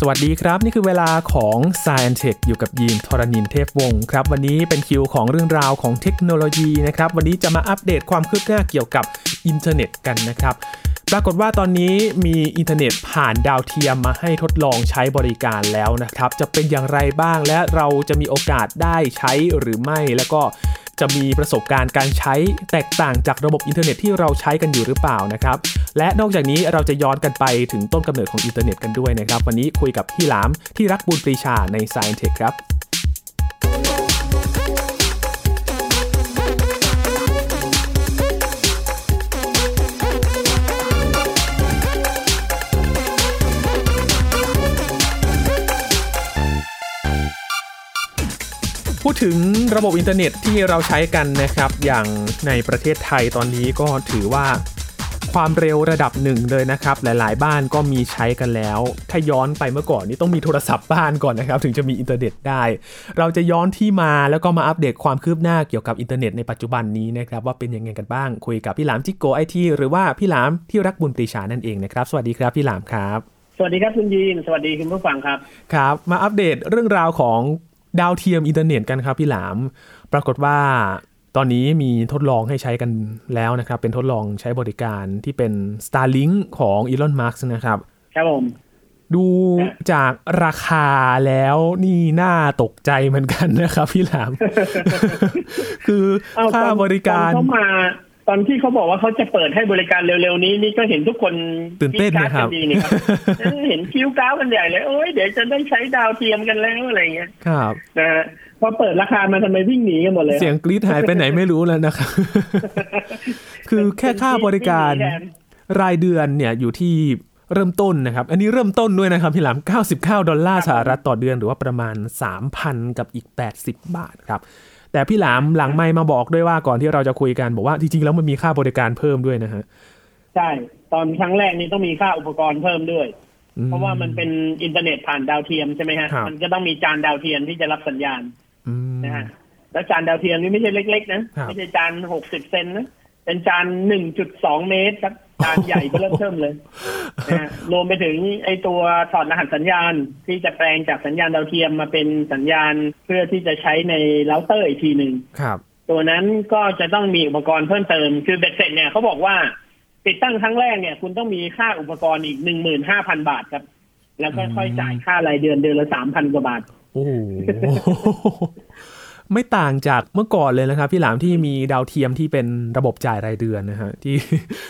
สวัสดีครับ นี่คือเวลาของ s c i e n Tech อยู่กับยีนทรณินเทพวงศ์ครับ วันนี้เป็นคิวของเรื่องราวของเทคโนโลยีนะครับ วันนี้จะมาอัปเดตความคืบหน้าเกี่ยวกับอินเทอร์เน็ตกันนะครับ ปรากฏว่าตอนนี้มีอินเทอร์เน็ตผ่านดาวเทียมมาให้ทดลองใช้บริการแล้วนะครับ จะเป็นอย่างไรบ้างและเราจะมีโอกาสได้ใช้หรือไม่แล้วก็ จะมีประสบการณ์การใช้แตกต่างจากระบบอินเทอร์เน็ตที่เราใช้กันอยู่หรือเปล่านะครับ และนอกจากนี้เราจะย้อนกันไปถึงต้นกำเนิดของอินเทอร์เน็ตกันด้วยนะครับ วันนี้คุยกับพี่หลามที่รักบุญปรีชาใน Science Tech ครับ พูดถึงระบบอินเทอร์เน็ตที่เราใช้กันนะครับ อย่างในประเทศไทยตอนนี้ก็ถือว่าความเร็วระดับหนึ่งเลยนะครับ หลาย ๆ บ้านก็มีใช้กันแล้ว ถ้าย้อนไปเมื่อก่อนนี่ต้องมีโทรศัพท์บ้านก่อนนะครับ ถึงจะมีอินเทอร์เน็ตได้ เราจะย้อนที่มาแล้วก็มาอัปเดตความคืบหน้าเกี่ยวกับอินเทอร์เน็ตในปัจจุบันนี้นะครับ ว่าเป็นยังไงกันบ้าง คุยกับพี่หลามจิ๊กโก๋ไอทีหรือว่าพี่หลามที่รักบุญปรีชานั่นเองนะครับ สวัสดีครับพี่หลามครับ สวัสดีครับคุณยีน สวัสดีคุณผู้ฟังครับ ครับ มาอัปเดตเรื่องราวของ ดาวเทียมอินเทอร์เน็ตกันครับพี่หลาม ปรากฏว่าตอนนี้มีทดลองให้ใช้กันแล้วนะครับ เป็นทดลองใช้บริการที่เป็น Starlink ของ Elon Musk นะครับ ครับผม ดูจากราคาแล้วนี่น่าตกใจเหมือนกันนะครับพี่หลาม คือเอ้ค่าตอนบริการตอนเขามา ตอนที่เขาบอกว่าเขาจะเปิดให้บริการเร็วๆนี้นี่ก็เห็นทุกคนตื่นเต้นกรี๊ดนะครับกาดกัดีนี่ครับเออเห็นคิ้วก้าวกันใหญ่เลยโอ้ยเดี๋ยวจะได้ใช้ดาวเทียมกันแล้วอะไรเงี้ยครับนะฮะพอเปิดราคามาทำไมวิ่งหนีกันหมดเลย เสียงกรี๊ดหายไปไหนไม่รู้แล้วนะครับคือแค่ค่าบริการวิ่งหนีแทนรายเดือนเนี่ยอยู่ที่เริ่มต้นนะครับ อันนี้เริ่มต้นด้วยนะครับพี่หลาม99 ดอลลาร์สหรัฐต่อเดือนหรือว่าประมาณ 3,000 กับอีก 80 บาทครับ แต่พี่หลามหลังไม่มาบอกด้วยว่าก่อนที่เราจะคุยกันบอกว่าจริงๆแล้วมันมีค่าบริการเพิ่มด้วยนะฮะใช่ตอนครั้งแรกนี่ต้องมีค่าอุปกรณ์เพิ่มด้วยอืเพราะว่ามันเป็นอินเทอร์เน็ตผ่านดาวเทียมใช่ไหมฮะครับมันก็ต้องมีจานดาวเทียมที่จะรับสัญญาณอืมนะฮะแล้วจานดาวเทียมนี่ไม่ใช่เล็ก ๆ นะครับไม่ใช่จานหกสิบเซนนะเป็นจานหนึ่งจุดสองเมตรครับ จานใหญ่เริ่มเทิ่มเลยนะฮะรวมไปถึงไอ้ตัวถอดรหัสสัญญาณที่จะแปลงจากสัญญาณดาวเทียมมาเป็นสัญญาณเพื่อที่จะใช้ในเราเตอร์อีกทีหนึ่งครับ ตัวนั้นก็จะต้องมีอุปกรณ์เพิ่มเติม คือเบ็ดเสร็จเนี่ยเขาบอกว่า ติดตั้งครั้งแรกเนี่ย คุณต้องมีค่าอุปกรณ์อีกหนึ่งหมื่นห้าพันบาทครับ แล้วก็ค่อยจ่ายค่ารายเดือนเดือนละสามพันกว่าบาทโอ้โห ไม่ต่างจากเมื่อก่อนเลยนะครับพี่หลามที่มีดาวเทียมที่เป็นระบบจ่ายรายเดือนนะฮะที่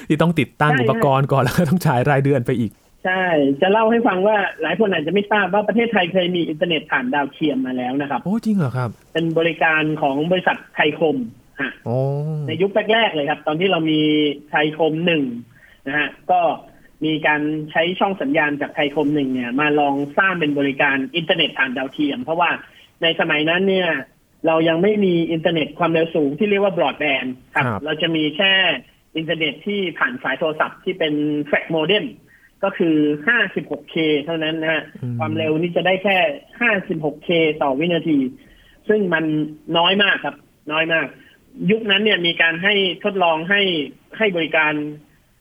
ที่ต้องติดตั้งใช่อุปกรณ์ก่อนแล้วก็ต้องจ่ายรายเดือนไปอีก ใช่ จะเล่าให้ฟังว่าหลายคนอาจจะไม่ทราบว่าประเทศไทยเคยมีอินเทอร์เน็ตผ่านดาวเทียมมาแล้วนะครับ โอ้จริงเหรอครับ เป็นบริการของบริษัทไทยคมฮะโอ้ในยุคแรกๆเลยครับ ตอนที่เรามีไทยคมหนึ่งนะฮะก็มีการใช้ช่องสัญญาณจากไทยคมหนึ่งเนี่ย มาลองสร้างเป็นบริการอินเทอร์เน็ตผ่านดาวเทียม เพราะว่าในสมัยนั้นเนี่ย เรายังไม่มีอินเทอร์เน็ตความเร็วสูงที่เรียกว่าบรอดแบนด์ครับ เราจะมีแค่อินเทอร์เน็ตที่ผ่านสายโทรศัพท์ที่เป็น fax modem ก็คือ 56K เท่านั้นนะฮะอืมความเร็วนี่จะได้แค่ 56K ต่อวินาที ซึ่งมันน้อยมากครับ น้อยมาก ยุคนั้นเนี่ยมีการให้ทดลองให้ให้บริการ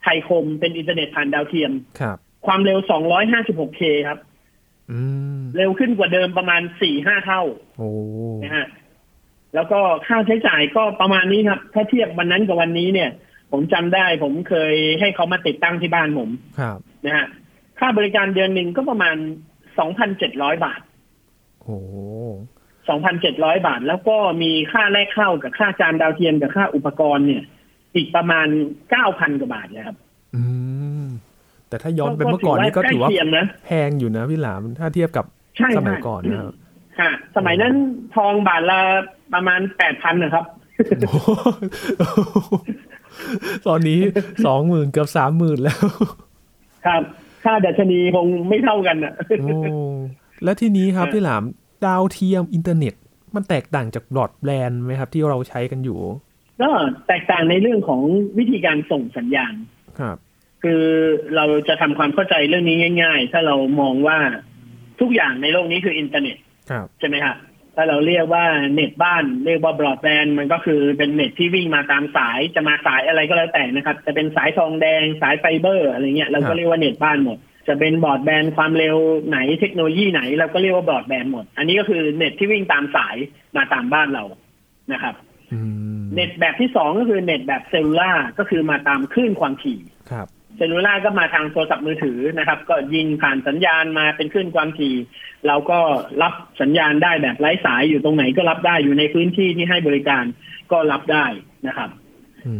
ไทยคมเป็นอินเทอร์เน็ตผ่านดาวเทียม ครับ ความเร็ว 256K ครับอืมเร็วขึ้นกว่าเดิมประมาณ 4-5 เท่าโอ้นะฮะ แล้วก็ค่าใช้จ่ายก็ประมาณนี้ครับ ถ้าเทียบวันนั้นกับวันนี้เนี่ย ผมจำได้ผมเคยให้เขามาติดตั้งที่บ้านผมครับนะฮะค่าบริการเดือนหนึ่งก็ประมาณ2,700บาทโอ้2,700บาท แล้วก็มีค่าแรกเข้ากับค่าจานดาวเทียมกับค่าอุปกรณ์เนี่ย อีกประมาณ9,000กว่าบาทนะครับ อืม แต่ถ้าย้อนไปเมื่อก่อนนี่ก็ถือว่าใกล้เคียงนะแพงอยู่นะพี่หลามถ้าเทียบกับใช่สมัยใช่ก่อนนะครับฮะสมัยนั้นทองบาทละ ประมาณ8,000นะครับโอ้โหตอนนี้สองหมื่นเกือบสามหมื่นแล้ว ครับ ค่าดัชนีคงไม่เท่ากันอะโอ้แล้วทีนี้ครับเออพี่หลามดาวเทียมอินเทอร์เน็ต มันแตกต่างจากบรอดแบนด์ไหมครับ ที่เราใช้กันอยู่ ก็แตกต่างในเรื่องของวิธีการส่งสัญญาณครับ คือเราจะทำความเข้าใจเรื่องนี้ง่าย ๆ ถ้าเรามองว่าทุกอย่างในโลกนี้คืออินเทอร์เน็ตครับใช่ไหมครับ ถ้าเราเรียกว่าเน็ตบ้านเรียกว่าบรอดแบนด์มันก็คือเป็นเน็ตที่วิ่งมาตามสายจะมาสายอะไรก็แล้วแต่นะครับ จะเป็นสายทองแดงสายไฟเบอร์อะไรเงี้ยครับเราก็เรียกว่าเน็ตบ้านหมด จะเป็นบรอดแบนด์ความเร็วไหนเทคโนโลยีไหนเราก็เรียกว่าบรอดแบนด์หมด อันนี้ก็คือเน็ตที่วิ่งตามสายมาตามบ้านเรานะครับอืมเน็ตแบบที่สองก็คือเน็ตแบบ cellular ก็คือมาตามคลื่นความถี่ครับ cellular ก็มาทางโทรศัพท์มือถือนะครับ ก็ยิงผ่านสัญญาณมาเป็นคลื่นความถี่ เราก็รับสัญญาณได้แบบไร้สายอยู่ตรงไหนก็รับได้อยู่ในพื้นที่ที่ให้บริการก็รับได้นะครับอื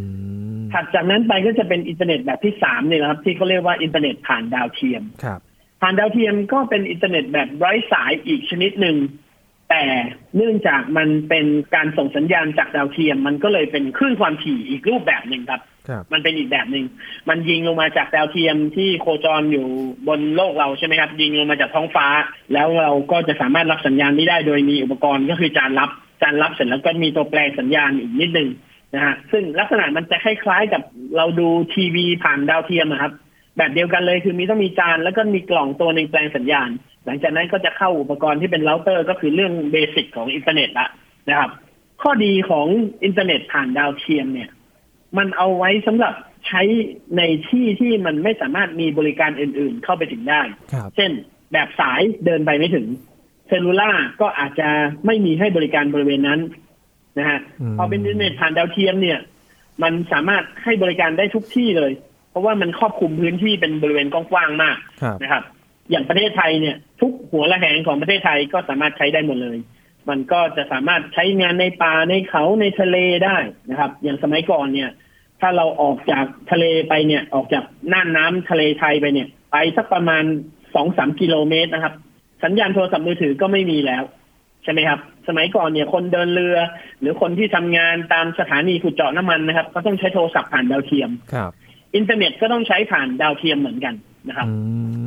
มถัดจากนั้นไปก็จะเป็นอินเทอร์เน็ตแบบที่สามเนี่ยนะครับ ที่เขาเรียกว่าอินเทอร์เน็ตผ่านดาวเทียมครับผ่านดาวเทียมก็เป็นอินเทอร์เน็ตแบบไร้สายอีกชนิดหนึ่ง แต่เนื่องจากมันเป็นการส่งสัญญาณจากดาวเทียม มันก็เลยเป็นคลื่นความถี่อีกรูปแบบหนึ่งครับครับ มันเป็นอีกแบบหนึ่งมันยิงลงมาจากดาวเทียมที่โคจรอยู่บนโลกเราใช่ไหมครับ ยิงลงมาจากท้องฟ้า แล้วเราก็จะสามารถรับสัญญาณนี้ได้โดยมีอุปกรณ์ก็คือจานรับจานรับเสร็จแล้วก็มีตัวแปลงสัญญาณอีกนิดนึงนะฮะซึ่งลักษณะมันจะคล้ายๆกับเราดูทีวีผ่านดาวเทียมนะครับ แบบเดียวกันเลยคือมีต้องมีจานแล้วก็มีกล่องตัวหนึ่งแปลงสัญญาณ หลังจากนั้นก็จะเข้าอุปกรณ์ที่เป็นเราเตอร์ ก็คือเรื่องเบสิกของอินเทอร์เน็ตละนะครับ ข้อดีของอินเทอร์เน็ตผ่านดาวเทียมเนี่ย มันเอาไว้สำหรับใช้ในที่ที่มันไม่สามารถมีบริการอื่น ๆ เข้าไปถึงได้ครับเช่นแบบสายเดินไปไม่ถึง cellular ก็อาจจะไม่มีให้บริการบริเวณนั้นนะฮะอืมพอเป็นอินเทอร์เน็ตผ่านดาวเทียมเนี่ย มันสามารถให้บริการได้ทุกที่เลยเพ ราะว่ามันครอบคลุมพื้นที่เป็นบริเวณกว้างๆมากครับนะครับ อย่างประเทศไทยเนี่ย ทุกหัวระแหงของประเทศไทยก็สามารถใช้ได้หมดเลย มันก็จะสามารถใช้งานในป่าในเขาในทะเลได้นะครับ อย่างสมัยก่อนเนี่ย ถ้าเราออกจากทะเลไปเนี่ย ออกจากน่านน้ำทะเลไทยไปเนี่ย ไปสักประมาณสองสามกิโลเมตรนะครับ สัญญาณโทรศัพท์มือถือก็ไม่มีแล้วใช่ไหมครับ สมัยก่อนเนี่ยคนเดินเรือ หรือคนที่ทำงานตามสถานีขุดเจาะน้ำมันนะครับ ก็ต้องใช้โทรศัพท์ผ่านดาวเทียมครับ อินเทอร์เน็ตก็ต้องใช้ผ่านดาวเทียมเหมือนกันนะครับอื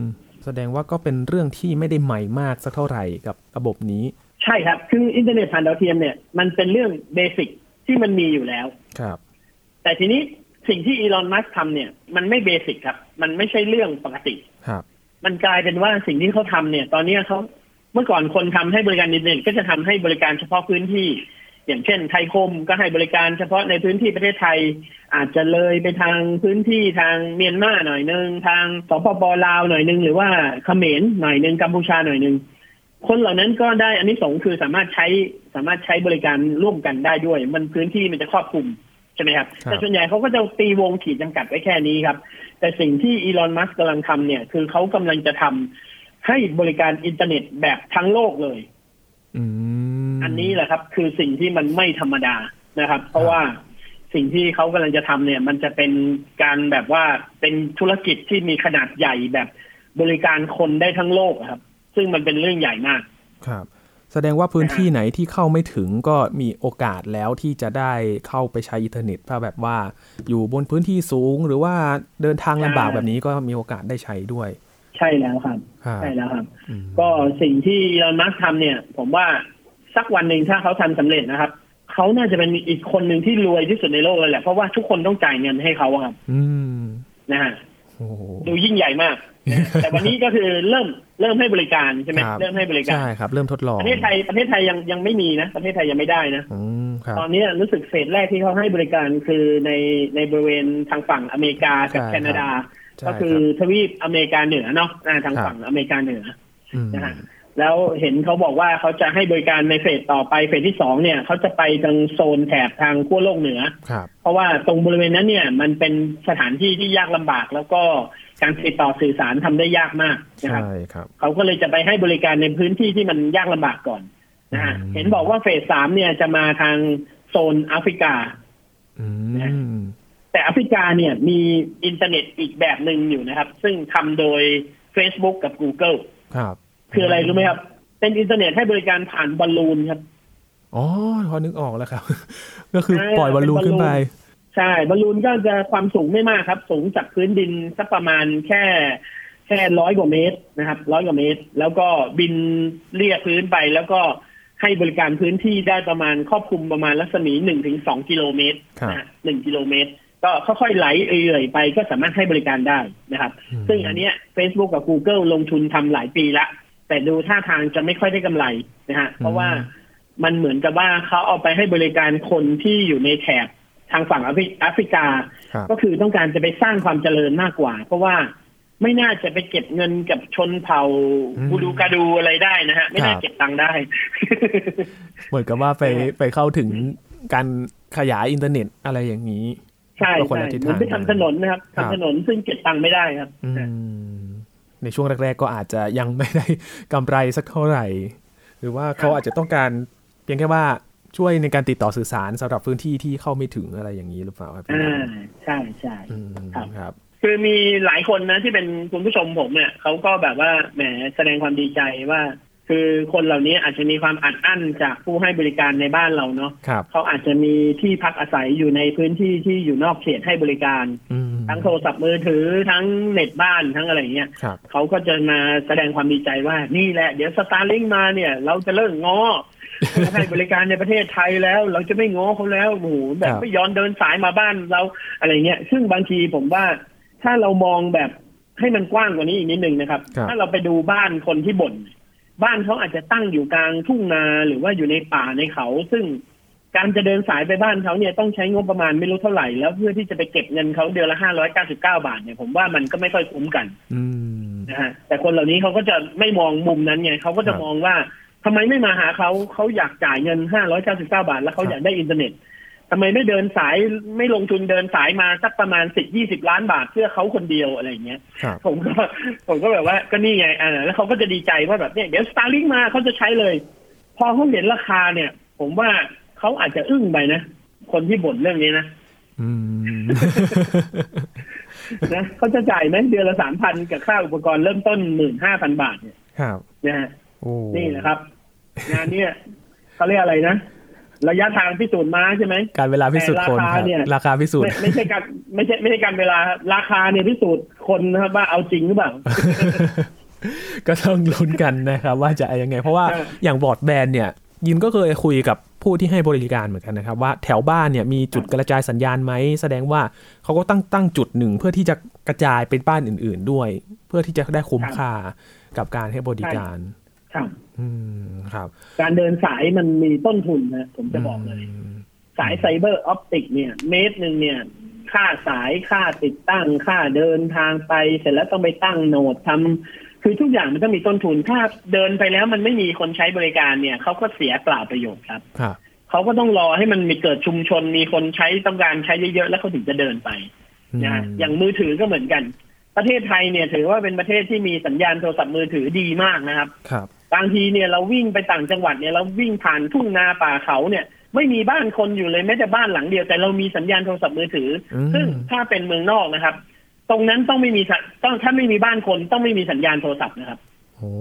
มแสดงว่าก็เป็นเรื่องที่ไม่ได้ใหม่มากสักเท่าไหร่กับระบบนี้ ใช่ครับ คืออินเทอร์เน็ตผ่านดาวเทียมเนี่ยมันเป็นเรื่อง basic ที่มันมีอยู่แล้วครับ แต่ทีนี้สิ่งที่อีลอนมัสก์ทำเนี่ย มันไม่ basic ครับ มันไม่ใช่เรื่องปกติครับ มันกลายเป็นว่าสิ่งที่เขาทำเนี่ย ตอนนี้เขาเมื่อก่อนคนทำให้บริการอินเทอร์เน็ตก็จะทำให้บริการเฉพาะพื้นที่ อย่างเช่นไทยคมก็ให้บริการเฉพาะในพื้นที่ประเทศไทย อาจจะเลยไปทางพื้นที่ทางเมียนมาหน่อยนึง ทางสปปลาวหน่อยนึง หรือว่าเขมรหน่อยนึงกัมพูชาหน่อยนึง คนเหล่านั้นก็ได้อันนี้สงส์คือสามารถใช้สามารถใช้บริการร่วมกันได้ด้วย มันพื้นที่มันจะครอบคลุมใช่ไหมครับครับ แต่ส่วนใหญ่เขาก็จะตีวงขีดจำกัดไว้แค่นี้ครับ แต่สิ่งที่อีลอนมัสก์กำลังทำเนี่ย คือเขากำลังจะทำให้บริการอินเทอร์เน็ตแบบทั้งโลกเลย อืม อันนี้แหละครับ คือสิ่งที่มันไม่ธรรมดานะครับ เพราะว่าสิ่งที่เขากำลังจะทำเนี่ย มันจะเป็นการแบบว่าเป็นธุรกิจที่มีขนาดใหญ่แบบบริการคนได้ทั้งโลกอะครับ ซึ่งมันเป็นเรื่องใหญ่มากครับ แสดงว่าพื้นที่ไหนที่เข้าไม่ถึงก็มีโอกาสแล้วที่จะได้เข้าไปใช้อินเทอร์เน็ตถ้าแบบว่า อยู่บนพื้นที่สูงหรือว่าเดินทางลำบากใช่แบบนี้ก็มีโอกาสได้ใช้ด้วย ใช่แล้วครับครับใช่แล้วครับอืมก็สิ่งที่อีลอนมัสก์ทำเนี่ย ผมว่า สักวันหนึ่งถ้าเขาทำสำเร็จนะครับเขาน่าจะเป็นอีกคนหนึ่งที่รวยที่สุดในโลกเลยแหละเพราะว่าทุกคนต้องจ่ายเงินให้เขาอะครับอืมนะฮะโอ้โหดูยิ่งใหญ่มาก แต่วันนี้ก็คือเริ่มเริ่มให้บริการใช่ไหมครับเริ่มให้บริการใช่ครับ เริ่มทดลองประเทศไทยประเทศไทยยังยังไม่มีนะ ประเทศไทยยังไม่ได้นะอืมครับตอนนี้รู้สึกเฟสแรกที่เขาให้บริการคือในในบริเวณทางฝั่งอเมริกากับใช่แคนาดาใช่ก็คือรับทวีปอเมริกาเหนือเนาะอ่าทางครับฝั่งอเมริกาเหนืออืมนะฮะ แล้วเห็นเขาบอกว่าเขาจะให้บริการใน phase ต่อไป phase ที่สองเนี่ยเขาจะไปทางโซนแถบทางขั้วโลกเหนือครับเพราะว่าตรงบริเวณนั้นเนี่ย มันเป็นสถานที่ที่ยากลำบาก แล้วก็การติดต่อสื่อสารทำได้ยากมากนะครับใช่ครับเขาก็เลยจะไปให้บริการในพื้นที่ที่มันยากลำบากก่อนนะฮะอืมเห็นบอกว่า phase สามเนี่ยจะมาทางโซนแอฟริกาอืมแต่แอฟริกาเนี่ยมีอินเทอร์เน็ตอีกแบบหนึ่งอยู่นะครับ ซึ่งทำโดย Facebook กับ Google ครับ คืออะไรรู้ไหมครับ เป็นอินเทอร์เน็ตให้บริการผ่านบอลลูนครับ อ๋อพอนึกออกแล้วครับ ก็คือใช่ปล่อยบอลลูนเป็นบอลลูนขึ้นไป ใช่ บอลลูนก็จะความสูงไม่มากครับ สูงจากพื้นดินสักประมาณแค่แค่ร้อยกว่าเมตรนะครับร้อยกว่าเมตร แล้วก็บินเรี่ยพื้นไปแล้วก็ให้บริการพื้นที่ได้ประมาณครอบคลุมประมาณรัศมีหนึ่งถึงสองกิโลเมตรครับนะฮะหนึ่งกิโลเมตร ก็ค่อยๆไหลเอื่อยๆไปก็สามารถให้บริการได้นะครับอืมซึ่งอันเนี้ย Facebook กับ Google ลงทุนทำหลายปีละ แต่ดูท่าทางจะไม่ค่อยได้กำไรนะฮะเพราะว่ามันเหมือนกับว่าเขาเอาไปให้บริการคนที่อยู่ในแถบทางฝั่งแอฟริแอฟริกาครับก็คือต้องการจะไปสร้างความเจริญมากกว่า เพราะว่าไม่น่าจะไปเก็บเงินกับชนเผ่าอืมบูดูกาดูอะไรได้นะฮะ ไม่น่าครับเก็บตังค์ได้ เหมือนกับว่าไปไปเข้าถึงการขยายอินเทอร์เน็ตอะไรอย่างนี้ ใช่ก็คนใช่ละทิศเหมันทางไปทำถนนนะครับครับทำถนนซึ่งเก็บตังค์ไม่ได้ครับอืม ในช่วงแรก ๆ ก็อาจจะยังไม่ได้กำไรสักเท่าไหร่ หรือว่าเขาอาจจะต้องการเพียงแค่ว่าช่วยในการติดต่อสื่อสารสำหรับพื้นที่ที่เข้าไม่ถึงอะไรอย่างนี้หรือเปล่าครับพี่อ่าหลามใช่ใช่อืมครับครับ คือมีหลายคนนะที่เป็นคุณผู้ชมผมเนี่ยเขาก็แบบว่าแหมแสดงความดีใจว่า คือคนเหล่านี้อาจจะมีความอัดอั้นจากผู้ให้บริการในบ้านเราเนาะครับเขาอาจจะมีที่พักอาศัยอยู่ในพื้นที่ที่อยู่นอกเขตให้บริการอืมทั้งโทรศัพท์มือถือทั้งเน็ตบ้านทั้งอะไรเงี้ยครับเขาก็จะมาแสดงความดีใจว่านี่แหละ เดี๋ยว Starlink มาเนี่ย เราจะเลิกง้อผู้ให้บริการในประเทศไทยแล้ว เราจะไม่ง้อเขาแล้วโอ้โหแบบครับไม่ยอมเดินสายมาบ้านเราอะไรเงี้ย ซึ่งบางทีผมว่าถ้าเรามองแบบให้มันกว้างกว่านี้อีกนิดนึงนะครับครับถ้าเราไปดูบ้านคนที่บ่น บ้านเขาอาจจะตั้งอยู่กลางทุ่งนาหรือว่าอยู่ในป่าในเขา ซึ่งการจะเดินสายไปบ้านเขาเนี่ยต้องใช้งบประมาณไม่รู้เท่าไหร่ แล้วเพื่อที่จะไปเก็บเงินเขาเดือนละห้าร้อยเก้าสิบเก้าบาทเนี่ยผมว่ามันก็ไม่ค่อยคุ้มกันอืมนะฮะแต่คนเหล่านี้เขาก็จะไม่มองมุมนั้นไงเขาก็จะครับมองว่าทำไมไม่มาหาเขาเขาอยากจ่ายเงินห้าร้อยเก้าสิบเก้าบาท แล้วเขาครับอยากได้อินเทอร์เน็ต ทำไมไม่เดินสายไม่ลงทุนเดินสายมาสักประมาณสิบยี่สิบล้านบาทเพื่อเขาคนเดียวอะไรอย่างเงี้ยครับผมก็ผมก็แบบว่าก็นี่ไงอ่าแล้วเขาก็จะดีใจว่าแบบเนี่ยเดี๋ยวสตาร์ลิงมาเขาจะใช้เลย พอเขาเห็นราคาเนี่ย ผมว่าเขาอาจจะอึ้งไปนะ คนที่บ่นเรื่องนี้นะอืมนะเขาจะจ่ายไหมเดือนละสามพันกับค่าอุปกรณ์เริ่มต้นหมื่นห้าพันบาทเนี่ยครับนะฮะโอ้นี่นะครับ งานเนี้ยเขาเรียกอะไรนะ ระยะทางพิสูจน์ม้าใช่ไหมการเวลาพิสูจน์คนแต่ราคคารับเนี่ยราคาพิสูจไม่น์ไม่ใช่การไม่ใช่ไม่ใช่การเวลาครับราคาเนี่ยพิสูจน์คนนะครับว่าเอาจริงหรือเปล่าก็ต้องลุ้นกันนะครับ ว่าจะยังไง เพราะว่าเอออย่างบอร์ดแบนเนี่ย ยินก็เคยคุยกับผู้ที่ให้บริการเหมือนกันนะครับ ว่าแถวบ้านเนี่ยมีจุดกระจายสัญญาณไหมแสดงว่าเขาก็ตั้งตั้งจุดหนึ่งเพื่อที่จะกระจายเป็นบ้านอื่น ๆด้วย เพื่อที่จะได้คุ้มค่ากับการให้บริการ ครับอืมครับ การเดินสายมันมีต้นทุนนะผมจะบอกเลยมสาย fiber optic เนี่ย เมตรหนึ่งเนี่ย ค่าสายค่าติดตั้ง ค่าเดินทางไป เสร็จแล้วต้องไปตั้ง node ทำคือทุกอย่างมันต้องมีต้นทุน ถ้าเดินไปแล้วมันไม่มีคนใช้บริการเนี่ยเขาก็เสียเปล่าประโยชน์ครับครับเขาก็ต้องรอให้มันมีเกิดชุมชนมีคนใช้ต้องการใช้เยอะๆแล้วเขาถึงจะเดินไปนะฮะมอย่างมือถือก็เหมือนกัน ประเทศไทยเนี่ยถือว่าเป็นประเทศที่มีสัญญาณโทรศัพท์มือถือดีมากนะครับ ครับ บางทีเนี่ยเราวิ่งไปต่างจังหวัดเนี่ยเราวิ่งผ่านทุ่งนาป่าเขาเนี่ย ไม่มีบ้านคนอยู่เลยแม้แต่บ้านหลังเดียว แต่เรามีสัญญาณโทรศัพท์มือถืออมซึ่งถ้าเป็นเมืองนอกนะครับ ตรงนั้นต้องไม่มีสัญต้องถ้าไม่มีบ้านคนต้องไม่มีสัญญาณโทรศัพท์นะครับโอ้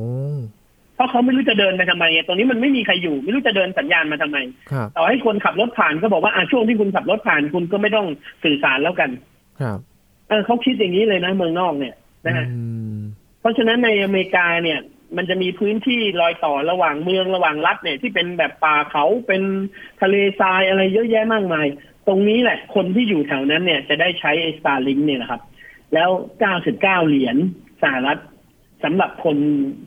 เพราะเขาไม่รู้จะเดินไปทำไมไงตรงนี้มันไม่มีใครอยู่ ไม่รู้จะเดินสัญญาณมาทำไมครับต่อให้คนขับรถผ่านก็บอกว่าอะช่วงที่คุณขับรถผ่านคุณก็ไม่ต้องสื่อสารแล้วกัน ครับเออเขาคิดอย่างนี้เลยนะเมืองนอกเนี่ยนะฮะอืมเพราะฉะนั้นในอเมริกาเนี่ย มันจะมีพื้นที่รอยต่อระหว่างเมืองระหว่างรัฐเนี่ย ที่เป็นแบบป่าเขาเป็นทะเลทรายอะไรเยอะแยะมากมาย ตรงนี้แหละ คนที่อยู่แถวนั้นเนี่ยจะได้ใช้ไอ้สตาร์ลิงเนี่ยนะครับ แล้ว 99 เหรียญสหรัฐสำหรับคน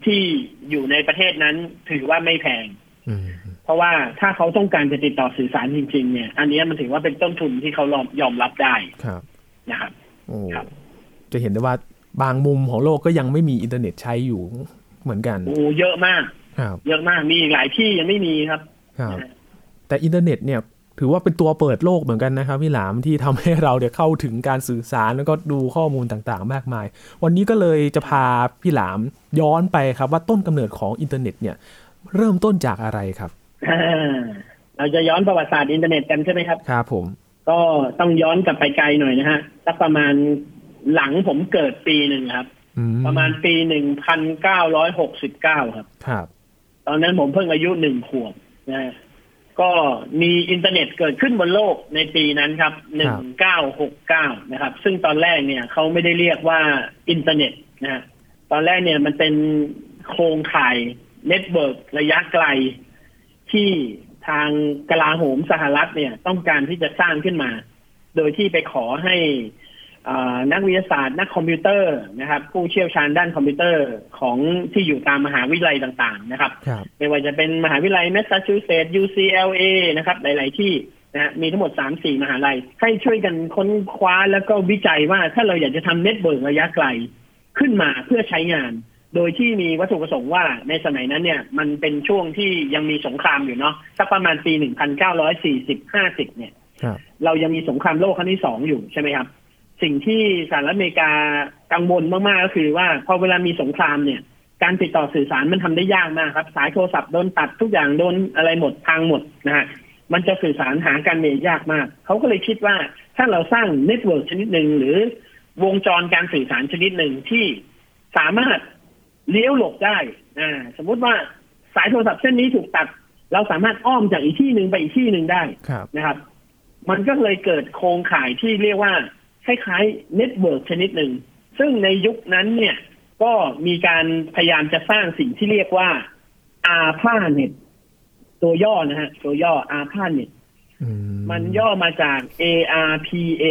ที่อยู่ในประเทศนั้นถือว่าไม่แพงอืมเพราะว่าถ้าเขาต้องการจะติดต่อสื่อสารจริง ๆ เนี่ย อันเนี้ยมันถือว่าเป็นต้นทุนที่เขายอมรับได้ครับนะครับโอ้ครับจะเห็นได้ว่าบางมุมของโลกก็ยังไม่มีอินเทอร์เน็ตใช้อยู่ เหมือนกันโอ้เยอะมากครับเยอะมากมีอีกหลายที่ยังไม่มีครับครับแต่อินเทอร์เน็ตเนี่ยถือว่าเป็นตัวเปิดโลกเหมือนกันนะครับพี่หลามที่ทำให้เราเนี่ยเข้าถึงการสื่อสารแล้วก็ดูข้อมูลต่างๆ มากมาย วันนี้ก็เลยจะพาพี่หลามย้อนไปครับ ว่าต้นกำเนิดของอินเทอร์เน็ตเนี่ยเริ่มต้นจากอะไรครับอ่าเราจะย้อนประวัติศาสตร์อินเทอร์เน็ตกันใช่ไหมครับครับผม ก็ต้องย้อนกลับไปไกลหน่อยนะฮะสักประมาณหลังผมเกิดปีหนึ่งครับอื ประมาณปีหนึ่งพันเก้าร้อยหกสิบเก้าครับ ครับ ตอนนั้นผมเพิ่งอายุหนึ่งขวบนะฮะก็มีอินเทอร์เน็ตเกิดขึ้นบนโลกในปีนั้นครับหนึ่งเก้าหกเก้านะครับ ซึ่งตอนแรกเนี่ยเขาไม่ได้เรียกว่าอินเทอร์เน็ตนะฮะตอนแรกเนี่ยมันเป็นโครงข่าย network ระยะไกล ที่ทางกลาโหมสหรัฐเนี่ย ต้องการที่จะสร้างขึ้นมา โดยที่ไปขอให้อ่า นักวิทยาศาสตร์ นักคอมพิวเตอร์นะครับ ผู้เชี่ยวชาญด้านคอมพิวเตอร์ของที่อยู่ตามมหาวิทยาลัยต่างๆ นะครับครับไม่ว่าจะเป็นมหาวิทยาลัยแมสซาชูเซตส์ UCLA นะครับ หลาย ๆ ที่นะฮะมีทั้งหมด 3-4 มหาลัย ให้ช่วยกันค้นคว้าแล้วก็วิจัยว่าถ้าเราอยากจะทำ network ระยะไกลขึ้นมาเพื่อใช้งาน โดยที่มีวัตถุประสงค์ว่าในสมัยนั้นเนี่ย มันเป็นช่วงที่ยังมีสงครามอยู่เนาะสักประมาณปีหนึ่งพันเก้าร้อยสี่สิบห้าสิบเนี่ยครับเรายังมีสงครามโลกครั้งที่สองอยู่ใช่ไหมครับ สิ่งที่สหรัฐอเมริกากังวลมากๆก็คือว่าพอเวลามีสงครามเนี่ย การติดต่อสื่อสารมันทำได้ยากมากครับ สายโทรศัพท์โดนตัดทุกอย่างโดนอะไรหมดทางหมดนะฮะมันจะสื่อสารหากันเนี่ยยากมาก เขาก็เลยคิดว่าถ้าเราสร้าง network ชนิดหนึ่งหรือวงจรการสื่อสารชนิดหนึ่งที่สามารถเลี้ยวหลบได้อ่าสมมุติว่าสายโทรศัพท์เส้นนี้ถูกตัด เราสามารถอ้อมจากอีกที่หนึ่งไปอีกที่หนึ่งได้ครับนะครับ มันก็เลยเกิดโครงข่ายที่เรียกว่า คล้ายๆ network ชนิดหนึ่ง ซึ่งในยุคนั้นเนี่ยก็มีการพยายามจะสร้างสิ่งที่เรียกว่าอาพาเน็ตตัวย่อนะฮะ ตัวย่ออาพาเน็ตอืมันย่อมาจาก ARPA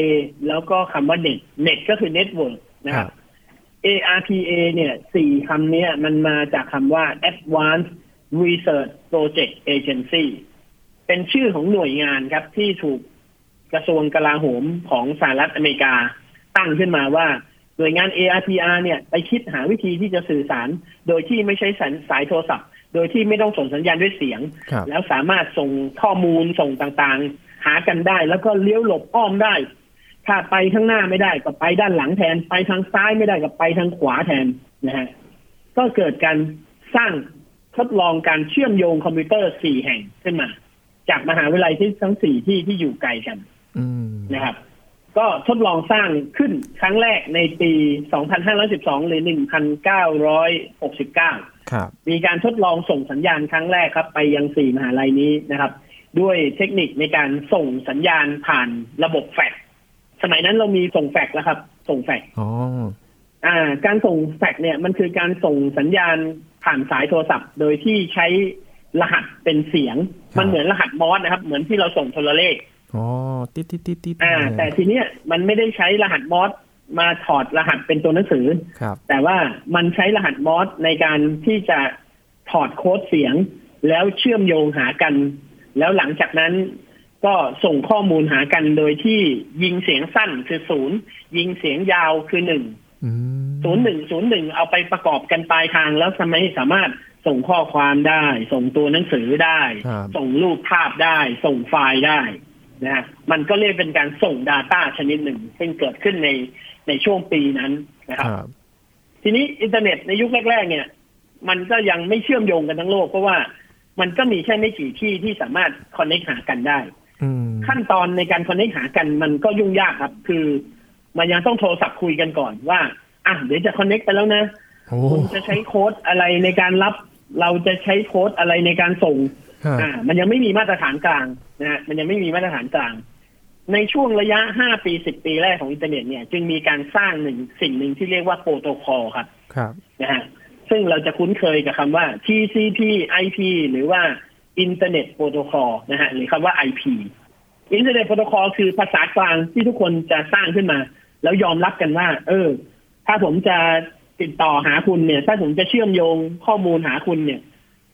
แล้วก็คำว่า net net ก็คือ network นะคครัรับบ ARPA เนี่ยสี่คำเนี้ยมันมาจากคำว่า Advanced Research Project Agency เป็นชื่อของหน่วยงานครับที่ถูก กระทรวงกลาโหมของสหรัฐอเมริกาตั้งขึ้นมาว่าหน่วยงาน ARPR เนี่ยไปคิดหาวิธีที่จะสื่อสาร โดยที่ไม่ใช้สายสายโทรศัพท์ โดยที่ไม่ต้องส่งสัญญาณด้วยเสียงครับแล้วสามารถส่งข้อมูลส่งต่างๆ หากันได้ แล้วก็เลี้ยวหลบอ้อมได้ ถ้าไปข้างหน้าไม่ได้ก็ไปด้านหลังแทน ไปทางซ้ายไม่ได้ก็ไปทางขวาแทนนะฮะก็เกิดการสร้างทดลองการเชื่อมโยงคอมพิวเตอร์สี่แห่งขึ้นมา จากมหาวิทยาลัยที่ทั้งสี่ที่ที่อยู่ไกลกันอืม นะครับ ก็ทดลองสร้างขึ้นครั้งแรกในปี 2512 หรือ 1969 ครับ มีการทดลองส่งสัญญาณครั้งแรกครับ ไปยังสี่มหาลัยนี้นะครับ ด้วยเทคนิคในการส่งสัญญาณผ่านระบบแฟกซ์สมัยนั้นเรามีส่งแฟกซ์แล้วครับ ส่งแฟกซ์อ๋ออ่า การส่งแฟกซ์เนี่ยมันคือการส่งสัญญาณผ่านสายโทรศัพท์ โดยที่ใช้รหัสเป็นเสียง มันเหมือนรหัสมอสนะครับ เหมือนที่เราส่งโทรเลข อ๋อติดติดติดติดอ่า แต่ทีเนี้ยมันไม่ได้ใช้รหัสมอสมาถอดรหัสเป็นตัวหนังสือครับแต่ว่ามันใช้รหัสมอสในการที่จะถอดโค้ดเสียง แล้วเชื่อมโยงหากัน แล้วหลังจากนั้นก็ส่งข้อมูลหากันโดยที่ยิงเสียงสั้นคือศูนย์ยิงเสียงยาวคือหนึ่งอืมศูนย์หนึ่งศูนย์หนึ่งเอาไปประกอบกันปลายทางแล้วทำไมสามารถส่งข้อความได้ ส่งตัวหนังสือได้ครับส่งรูปภาพได้ ส่งไฟล์ได้ นะฮะมันก็เรียกเป็นการส่ง Data ชนิดหนึ่ง ซึ่งเกิดขึ้นในในช่วงปีนั้นนะคครับรับ ทีนี้อินเทอร์เน็ตในยุคแรก ๆ เนี่ย มันก็ยังไม่เชื่อมโยงกันทั้งโลกเพราะว่ามันก็มีแค่ไม่กี่ที่ที่สามารถคอนเน c t หากันได้อืมขั้นตอนในการคอนเน c t หากันมันก็ยุ่งยากครับ คือมันยังต้องโทรศัพท์คุยกันก่อนว่าอะเดี๋ยวจะคอนเน c t ไปแล้วนะโอ้คุณจะใช้โค้ดอะไรในการรับ เราจะใช้โค้ดอะไรในการส่งครับอ่า มันยังไม่มีมาตรฐานกลางนะฮะมันยังไม่มีมาตรฐานกลาง ในช่วงระยะ5ปี10ปีแรกของอินเทอร์เน็ตเนี่ย จึงมีการสร้างหนึ่งสิ่งหนึ่งที่เรียกว่าโปรโตคอลครับครับนะฮะซึ่งเราจะคุ้นเคยกับคำว่า TCP IP หรือว่า Internet Protocol นะฮะหรือคำว่า IP Internet Protocol คือภาษากลางที่ทุกคนจะสร้างขึ้นมา แล้วยอมรับกันว่า เออ ถ้าผมจะติดต่อหาคุณเนี่ย ถ้าผมจะเชื่อมโยงข้อมูลหาคุณเนี่ย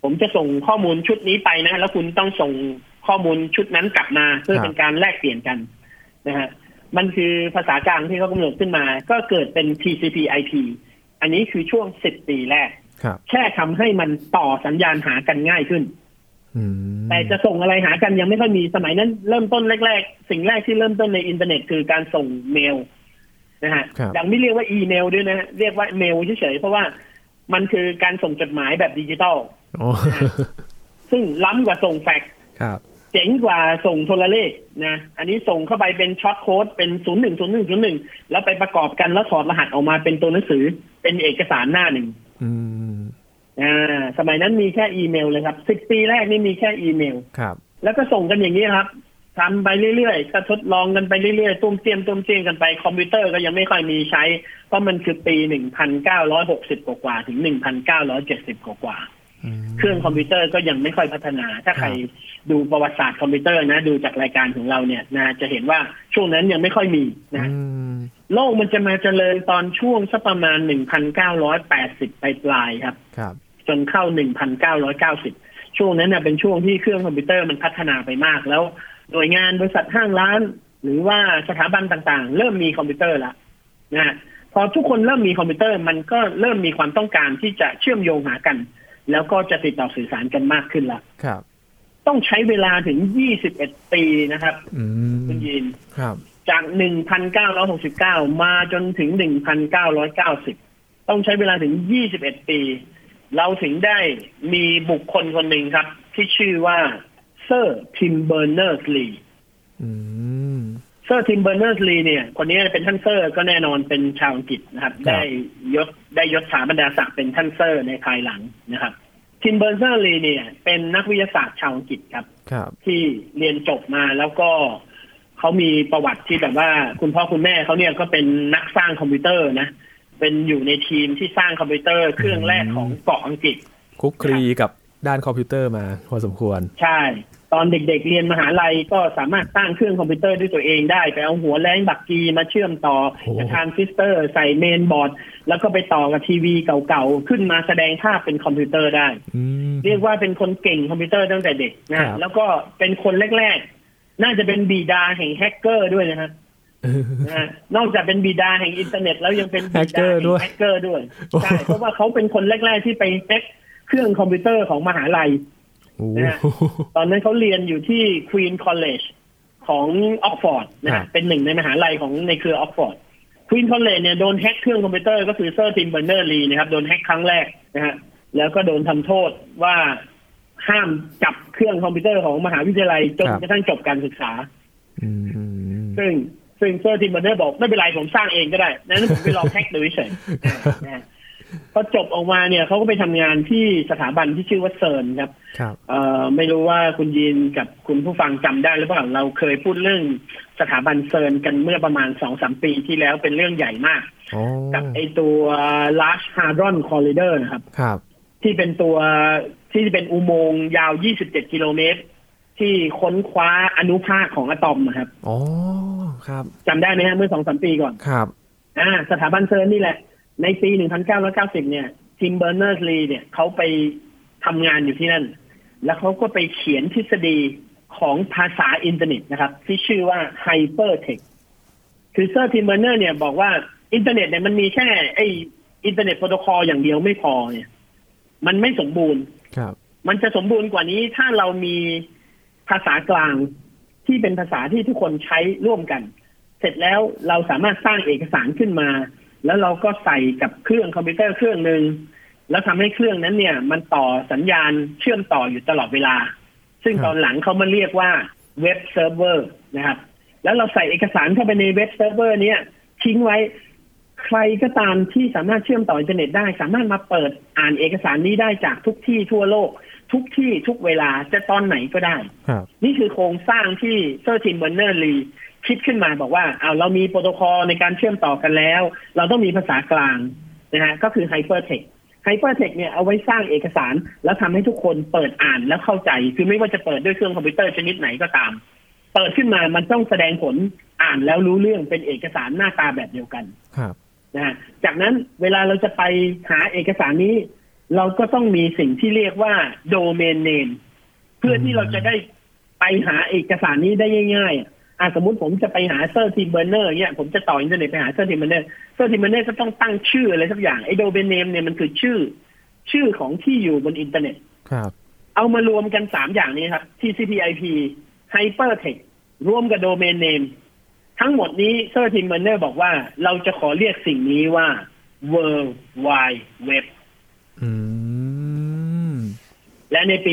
ผมจะส่งข้อมูลชุดนี้ไปนะ แล้วคุณต้องส่งข้อมูลชุดนั้นกลับมาเพื่อเป็นการแลกเปลี่ยนกันนะฮะมันคือภาษากลางที่เขากำหนดขึ้นมา ก็เกิดเป็น TCP/IP อันนี้คือช่วง10ปีแรกครับแค่ทำให้มันต่อสัญญาณหากันง่ายขึ้นอืมแต่จะส่งอะไรหากันยังไม่ค่อยมีสมัยนั้น เริ่มต้นแรกๆ สิ่งแรกที่เริ่มต้นในอินเทอร์เน็ตคือการส่งเมลนะฮะครับยังไม่เรียกว่าอีเมลด้วยนะฮะเรียกว่าเมลเฉยๆเพราะว่ามันคือการส่งจดหมายแบบดิจิตอลโอ้ ซึ่งล้ำกว่าส่งแฟกซ์ครับเจ๋งกว่าส่งโทรเลขนะ อันนี้ส่งเข้าไปเป็น short code เป็นศูนย์หนึ่งศูนย์หนึ่งศูนย์หนึ่งแล้วไปประกอบกันแล้วถอดรหัสออกมาเป็นตัวหนังสือเป็นเอกสารหน้าหนึ่งอืมอ่า สมัยนั้นมีแค่อีเมลเลยครับสิบปีแรกนี่มีแค่อีเมลครับ แล้วก็ส่งกันอย่างนี้ครับทำไปเรื่อยๆก็ทดลองกันไปเรื่อยๆตุ้มเตี้ยมตุ้มเตี้ยมกันไปคอมพิวเตอร์ก็ยังไม่ค่อยมีใช้ เพราะมันคือปีหนึ่งพันเก้าร้อยหกสิบกว่าๆถึงหนึ่งพันเก้าร้อยเจ็ดสิบกว่าอืมๆ เครื่องคอมพิวเตอร์ก็ยังไม่ค่อยพัฒนา ถ้าใครดูประวัติศาสตร์คอมพิวเตอร์นะ ดูจากรายการของเราเนี่ยนะจะเห็นว่าช่วงนั้นยังไม่ค่อยมีนะอืมโลกมันจะมาเจริญตอนช่วงสักประมาณหนึ่งพันเก้าร้อยแปดสิบปลายๆครับ ครับ จนเข้า1,990ช่วงนั้นน่ะเป็นช่วงที่เครื่องคอมพิวเตอร์มันพัฒนาไปมาก แล้วหน่วยงานบริษัทห้างร้าน หรือว่าสถาบันต่างๆ เริ่มมีคอมพิวเตอร์แล้วนะฮะพออทุกคนเริ่มมีคอมพิวเตอร์มันก็เริ่มมีความต้องการที่จะเชื่อมโยงหากัน แล้วก็จะติดต่อสื่อสารกันมากขึ้นละครับ ต้องใช้เวลาถึง 21 ปีนะครับอืมคุณยินครับ จาก 1,969 มาจนถึง 1,990 ต้องใช้เวลาถึง 21 ปี เราถึงได้มีบุคคลคนหนึ่งครับ ที่ชื่อว่าเซอร์ทิมเบอร์เนอร์สลีอืม เซอร์ทิมเบอร์เนอร์สลีเนี่ย คนนี้เป็นท่านเซอร์ก็แน่นอนเป็นชาวอังกฤษนะครับครับได้ยศได้ยศถาบรรดาศักดิ์เป็นท่านเซอร์ในภายหลังนะครับทิมเบอร์เนอร์สลีเนี่ย เป็นนักวิทยาศาสตร์ชาวอังกฤษครับครับที่เรียนจบมาแล้วก็เขามีประวัติที่แบบว่าคุณพ่อคุณแม่เขาเนี่ยก็เป็นนักสร้างคอมพิวเตอร์นะ เป็นอยู่ในทีมที่สร้างคอมพิวเตอร์เครื่องแรกของเกาะอังกฤษคลุกคลีกับด้านคอมพิวเตอร์มาพอสมควร ใช่ ตอนเด็กๆเรียนมหาลัยก็สามารถสร้างเครื่องคอมพิวเตอร์ด้วยตัวเองได้ไปเอาหัวแร้งบัดกรีมาเชื่อมต่อโอ้กับทรานซิสเตอร์ ใส่เมนบอร์ด แล้วก็ไปต่อกับทีวีเก่าๆ ขึ้นมาแสดงภาพเป็นคอมพิวเตอร์ได้อืมเรียกว่าเป็นคนเก่งคอมพิวเตอร์ตั้งแต่เด็กนะครับแล้วก็เป็นคนแรกๆ น่าจะเป็นบิดาแห่งแฮกเกอร์ด้วยนะฮะนะฮะนอกจากเป็นบิดาแห่งอินเทอร์เน็ตแล้วยังเป็นบีแฮกเกดาอร์แห่ด้วยงแฮกเกอร์ด้วยโอ้โหใช่เพราะว่าเขาเป็นคนแรกๆที่ไปแฮกเครื่องคอมพิวเตอร์ของมหาลัยโอ้ นะฮะตอนนั้นเขาเรียนอยู่ที่ Queen College ของออกซ์ฟอร์ดนะครัฮะบเป็นหนึ่งในมหาลัยของในเครือออกซ์ฟอร์ด Queen College เนี่ยโดนแฮกเครื่องคอมพิวเตอร์ก็คือเซอร์ทิมเบอร์เนอร์สลีนะครับ โดนแฮกครั้งแรกนะฮะแล้วก็โดนทำโทษว่าห้ามจับเครื่องคอมพิวเตอร์ของมหาวิทยาลัยจนครับกระทั่งจบการศึกษาอืมอืมซึ่งซึ่งเซอร์ทิมเบอร์เนอร์บอกไม่เป็นไรผมสร้างเองก็ได้ นั้นผมไปลองแฮกดูเฉยๆนะฮะ พอจบออกมาเนี่ยเขาก็ไปทำงานที่สถาบันที่ชื่อว่าเซิร์นครับครับเอ่อไม่รู้ว่าคุณยินกับคุณผู้ฟังจำได้หรือเปล่าเราเคยพูดเรื่องสถาบันเซิร์นกันเมื่อประมาณสองสามปีที่แล้วเป็นเรื่องใหญ่มากอ๋อกับไอตัว Large Hadron Collider นะครับครับ ที่เป็นตัวที่เป็นอุโมงค์ยาว 27 กิโลเมตร ที่ค้นคว้าอนุภาคของอะตอมนะครับอ๋อครับจำได้ไหมฮะเมื่อสองสามปีก่อนครับอ่าสถาบันเซิร์นนี่แหละ ในปี 1990 เนี่ยทิมเบอร์เนอร์สลีเนี่ยเขาไปทำงานอยู่ที่นั่น แล้วเขาก็ไปเขียนทฤษฎีของภาษาอินเทอร์เน็ตนะครับ ที่ชื่อว่า Hypertext คือเซอร์ทิมเบอร์เนอร์เนี่ยบอกว่าอินเทอร์เน็ตเนี่ยมันมีแค่ไอ Internet Protocol อย่างเดียวไม่พอเนี่ย มันไม่สมบูรณ์ครับ มันจะสมบูรณ์กว่านี้ถ้าเรามีภาษากลางที่เป็นภาษาที่ทุกคนใช้ร่วมกัน เสร็จแล้วเราสามารถสร้างเอกสารขึ้นมา แล้วเราก็ใส่กับเครื่องคอมพิวเตอร์เครื่องหนึ่งแล้วทำให้เครื่องนั้นเนี่ย มันต่อสัญญาณเชื่อมต่ออยู่ตลอดเวลา ซึ่งครับตอนหลังเขามาเรียกว่าเว็บเซิร์ฟเวอร์นะครับ แล้วเราใส่เอกสารเข้าไปในเว็บเซิร์ฟเวอร์ เนี้ยทิ้งไว้ใครก็ตามที่สามารถเชื่อมต่ออินเทอร์เน็ตได้ สามารถมาเปิดอ่านเอกสารนี้ได้จากทุกที่ทั่วโลก ทุกที่ทุกเวลาจะตอนไหนก็ได้ครับนี่คือโครงสร้างที่เซอร์ทิมเบอร์เนอร์สลี คิดขึ้นมาบอกว่าเอาเรามีโปรโตคอลในการเชื่อมต่อกันแล้ว เราต้องมีภาษากลางนะฮะก็คือ Hypertext Hypertext เนี่ยเอาไว้สร้างเอกสาร แล้วทำให้ทุกคนเปิดอ่านแล้วเข้าใจ คือไม่ว่าจะเปิดด้วยเครื่องคอมพิวเตอร์ชนิดไหนก็ตาม เปิดขึ้นมามันต้องแสดงผลอ่านแล้วรู้เรื่องเป็นเอกสารหน้าตาแบบเดียวกันครับนะฮะจากนั้นเวลาเราจะไปหาเอกสารนี้ เราก็ต้องมีสิ่งที่เรียกว่า domain name เพื่อที่เราจะได้ไปหาเอกสารนี้ได้ง่าย ๆ อะอะสมมติผมจะไปหาเซอร์ทิมเบอร์เนอร์เนี่ยผมจะต่ออินเทอร์เน็ตไปหาเซอร์ทิมเบอร์เนอร์เซอร์ทิมเบอร์เนอร์ก็ต้องตั้งชื่ออะไรสักอย่างไอ้ domain name เนี่ยมันคือชื่อ ชื่อของที่อยู่บนอินเทอร์เน็ตครับเอามารวมกันสามอย่างนี้ครับ TCP/IP Hypertext รวมกับ Domain Name ทั้งหมดนี้เซอร์ทิมเบอร์เนอร์บอกว่าเราจะขอเรียกสิ่งนี้ว่า World Wide Web อืมและในปี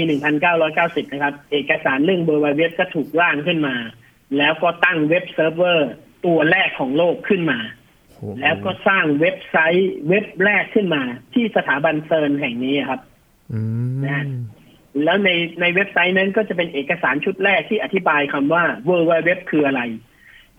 1990 นะครับ เอกสารเรื่อง World Wide Web ก็ถูกร่างขึ้นมา แล้วก็ตั้งเว็บเซิร์ฟเวอร์ ตัวแรกของโลกขึ้นมาโหแล้วก็สร้างเว็บไซต์เว็บแรกขึ้นมา ที่สถาบันเซิร์นแห่งนี้ครับอืมนะแล้วในในเว็บไซต์นั้นก็จะเป็นเอกสารชุดแรกที่อธิบายคำว่า World Wide Web คืออะไร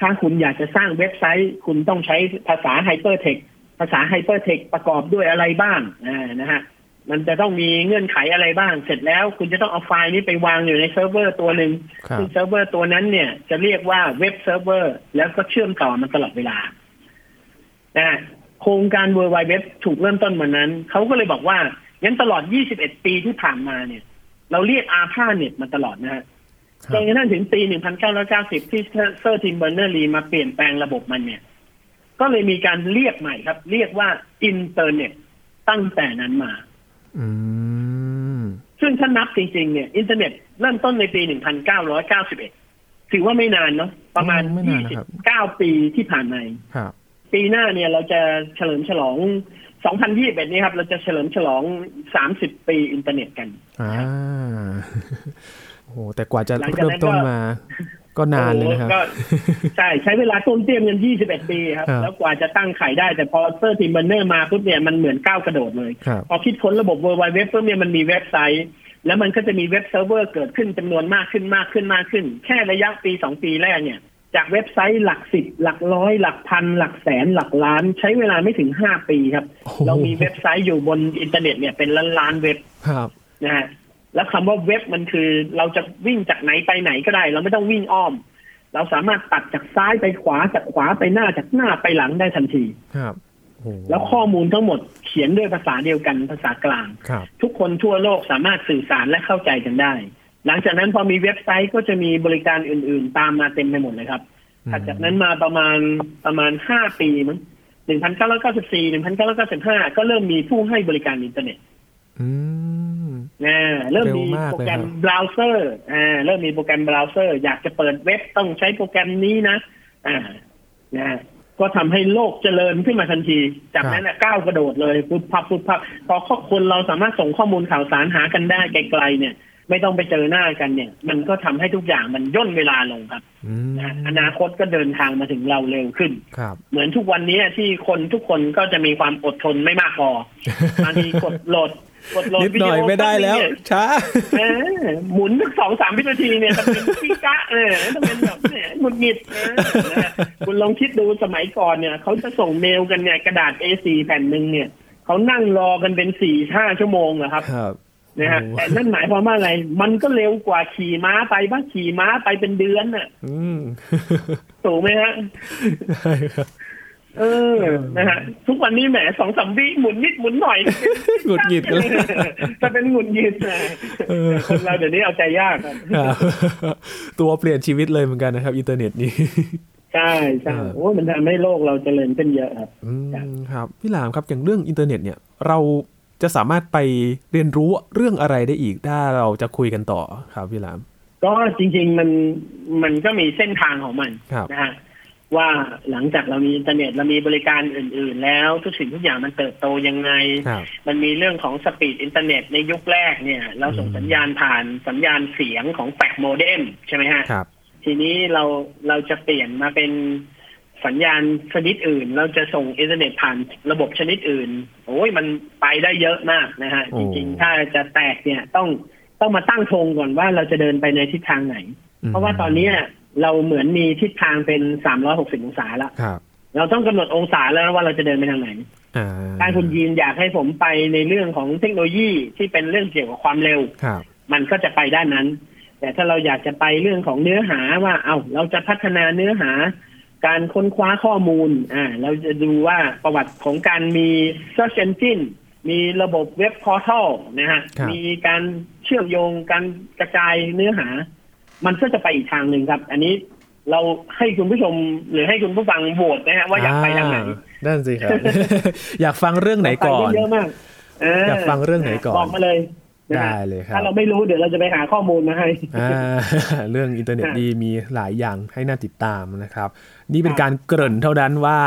ถ้าคุณอยากจะสร้างเว็บไซต์ คุณต้องใช้ภาษา Hypertext ภาษา Hypertext ประกอบด้วยอะไรบ้างอ่านะฮะ มันจะต้องมีเงื่อนไขอะไรบ้าง เสร็จแล้วคุณจะต้องเอาไฟล์นี้ไปวางอยู่ในเซิร์ฟเวอร์ตัวหนึ่งครับซึ่งเซิร์ฟเวอร์ตัวนั้นเนี่ยจะเรียกว่าเว็บเซิร์ฟเวอร์แล้วก็เชื่อมต่อมันตลอดเวลานะโครงการ World Wide Web ถูกเริ่มต้นวันนั้น เขาก็เลยบอกว่างั้นตลอด 21 ปีที่ผ่านมาเนี่ย เราเรียก ARPANET มาตลอดนะฮะครับจนกระทั่งถึงปี 1990 ที่เซอร์ทิมเบอร์เนอร์ลีมาเปลี่ยนแปลงระบบมันเนี่ย ก็เลยมีการเรียกใหม่ครับ เรียกว่าอินเทอร์เน็ตตั้งแต่นั้นมาอืม ซึ่งถ้านับจริงๆ เนี่ย อินเทอร์เน็ตเริ่มต้นในปี 1991 ถือว่าไม่นานเนาะประมาณไม่นานนะครับ29 ปีที่ผ่านมาครับปีหน้าเนี่ยเราจะเฉลิมฉลอง 2021 นี้ครับ เราจะเฉลิมฉลอง 30 ปีอินเทอร์เน็ตกันอ่าโอ้โหแต่กว่าจะหลังจากนั้นก็เริ่นั้มต้นมา ก็นานเลยนะครับโอ้โหก็ใช่ใช้เวลาต้นเตรียมกัน21ปีครับครับ แล้วกว่าจะตั้งไข่ได้แต่พอเซอร์ทิมเบอร์เนอร์มาปุ๊บเนี่ยมันเหมือนก้าวกระโดดเลยครับพอคิดค้นระบบ World Wide Web ปุ๊บเนี่ยมันมีเว็บไซต์ แล้วมันก็จะมีเว็บเซิร์ฟเวอร์เกิดขึ้นจำนวนมากขึ้นมากขึ้นมากขึ้น แค่ระยะปีสองปีแรกเนี่ย จากเว็บไซต์หลักสิบหลักร้อย หลักพัน หลักแสน หลักล้าน ใช้เวลาไม่ถึงห้าปีครับโอ้โหเรามีเว็บไซต์อยู่บนอินเทอร์เน็ตเนี่ยเป็นล้านล้านๆเว็บครับนะฮะ แล้วคำว่าเว็บมันคือ เราจะวิ่งจากไหนไปไหนก็ได้ เราไม่ต้องวิ่งอ้อม เราสามารถตัดจากซ้ายไปขวาจากขวาไปหน้าจากหน้าไปหลังได้ทันทีครับโอ้โหแล้วข้อมูลทั้งหมดเขียนด้วยภาษาเดียวกันภาษากลางครับทุกคนทั่วโลกสามารถสื่อสารและเข้าใจกันได้ หลังจากนั้นพอมีเว็บไซต์ก็จะมีบริการอื่น ๆ ตามมาเต็มไปหมดเลยครับอืมถัดจากนั้นมาประมาณประมาณห้าปีมั้งหนึ่งพันเก้าร้อยเก้าสิบสี่หนึ่งพันเก้าร้อยเก้าสิบห้าก็เริ่มมีผู้ให้บริการอินเทอร์เน็ต อืม นะเริ่มมีโปรแกรมเร็วมากเลยครับเบราว์เซอร์อ่าเริ่มมีโปรแกรมเบราว์เซอร์ อยากจะเปิดเว็บต้องใช้โปรแกรมนี้นะอ่านะก็ทำให้โลกเจริญขึ้นมาทันที จากนั้นน่ะก้าวกระโดดเลยปุ๊บพับปุ๊บพับพอข้อคนเราสามารถส่งข้อมูลข่าวสารหากันได้ไกลๆเนี่ย ไม่ต้องไปเจอหน้ากันเนี่ย มันก็ทำให้ทุกอย่างมันย่นเวลาลงครับอืมนะอนาคตก็เดินทางมาถึงเราเร็วขึ้นครับเหมือนทุกวันนี้ที่คนทุกคนก็จะมีความอดทนไม่มากพอบางทีกดโหลด กดโหลดนิดหน่อยวิโไม่ได้แล้วป๊บนึงเนี่ยช้าเออหมุนสักสองสามวินาทีเนี่ยจะเป็นขี้กะเออจะเป็นแบบเนี่ยหงุดหงิดเออนะฮะคุณลองคิดดูสมัยก่อนเนี่ยเขาจะส่งเมลกันเนี่ยกระดาษ A4 แผ่นหนึ่งเนี่ยเขานั่งรอกันเป็นสี่ห้าชั่วโมงนะครับครับนะฮะโอ้แต่นั่นหมายความว่าอะไร มันก็เร็วกว่าขี่ม้าไปบ้างขี่ม้าไปเป็นเดือนน่ะอืมถูกไหมฮะใช่ครับ เออนะฮะทุกวันนี้แหมสองสามวิหมุนนิดหมุนหน่อยหงุดหงิดกันเลยจะเป็นหงุดหงิดนะเออคนเราเดี๋ยวนี้เอาใจยากครับครับตัวเปลี่ยนชีวิตเลยเหมือนกันนะครับ อินเทอร์เน็ตนี้ใช่ใช่เออโอ้ยมันทำให้โลกเราเจริญขึ้นเยอะครับอืมครับครับ พี่หลามครับอย่างเรื่องอินเทอร์เน็ตเนี่ย เราจะสามารถไปเรียนรู้เรื่องอะไรได้อีกถ้าเราจะคุยกันต่อครับพี่หลาม ก็จริง ๆ มันมันก็มีเส้นทางของมันครับนะฮะ ว่าหลังจากเรามีอินเทอร์เน็ตเรามีบริการอื่น ๆ แล้วทุกสิ่งทุกอย่างมันเติบโตยังไงครับมันมีเรื่องของ speed อินเทอร์เน็ตในยุคแรกเนี่ย เราส่งอืมสัญญาณผ่านสัญญาณเสียงของแฟกซ์โมเด็มใช่ไหมฮะครับทีนี้เราเราจะเปลี่ยนมาเป็นสัญญาณชนิดอื่น เราจะส่งอินเทอร์เน็ตผ่านระบบชนิดอื่น โอ้ยมันไปได้เยอะมากนะฮะโอ้จริงๆถ้าจะแตกเนี่ยต้องต้องมาตั้งธงก่อนว่าเราจะเดินไปในทิศทางไหน เพราะว่าตอนเนี้ย เราเหมือนมีทิศทางเป็น360องศาแล้วครับเราต้องกำหนดองศาแล้วว่าเราจะเดินไปทางไหนอ่าถ้าคุณยีนอยากให้ผมไปในเรื่องของเทคโนโลยีที่เป็นเรื่องเกี่ยวกับความเร็วครับมันก็จะไปด้านนั้น แต่ถ้าเราอยากจะไปเรื่องของเนื้อหาว่า เอา้าเราจะพัฒนาเนื้อหา การค้นคว้าข้อมูล อ่า เราจะดูว่าประวัติของการมี search engine มีระบบเว็บพอร์ทัลนะฮะครับมีการเชื่อมโยงการกระจายเนื้อหา มันก็จะไปอีกทางหนึ่งครับ อันนี้เราให้คุณผู้ชมหรือให้คุณผู้ฟังโหวตนะฮะว่าอยากไปทางไหนนั่นสิครับ อยากฟังเรื่องไหนก่อนไปได้เยอะมากเอยากฟังเรื่องไหนก่อนบอกมาเลยนะฮะได้เลยครับถ้าเราไม่รู้เดี๋ยวเราจะไปหาข้อมูลมาให้อ่าเรื่องอินเทอร์เน็ตค่ะดีมีหลายอย่างให้น่าติดตามนะครับ นี่เป็นการเกริ่นเท่านั้นว่า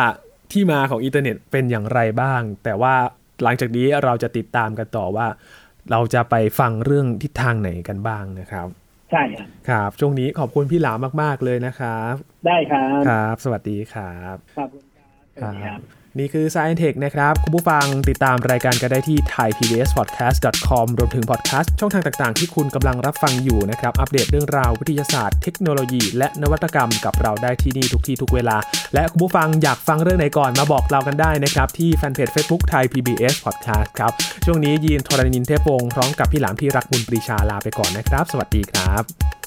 ที่มาของอินเทอร์เน็ตเป็นอย่างไรบ้าง แต่ว่าหลังจากนี้เราจะติดตามกันต่อว่า เราจะไปฟังเรื่องทิศทางไหนกันบ้างนะครับ ใช่ครับครับช่วงนี้ขอบคุณพี่หลามมาก ๆ เลยนะครับ ได้ครับครับ สวัสดีครับขอบคุณครับสวัสดีครับ นี่คือ Science Tech นะครับ คุณผู้ฟังติดตามรายการกันได้ที่ thaipbspodcast.com รวมถึงพอดแคสต์ช่องทางต่างๆ ที่คุณกำลังรับฟังอยู่นะครับ อัปเดตเรื่องราววิทยาศาสตร์ เทคโนโลยี และนวัตกรรมกับเราได้ที่นี่ทุกที่ทุกเวลา และคุณผู้ฟังอยากฟังเรื่องไหนก่อนมาบอกเรากันได้นะครับ ที่แฟนเพจ Facebook Thai PBS Podcast ครับ ช่วงนี้ยีนทรณินเทพวงศ์พร้อมกับพี่หลามที่รักบุญปรีชาลาไปก่อนนะครับ สวัสดีครับ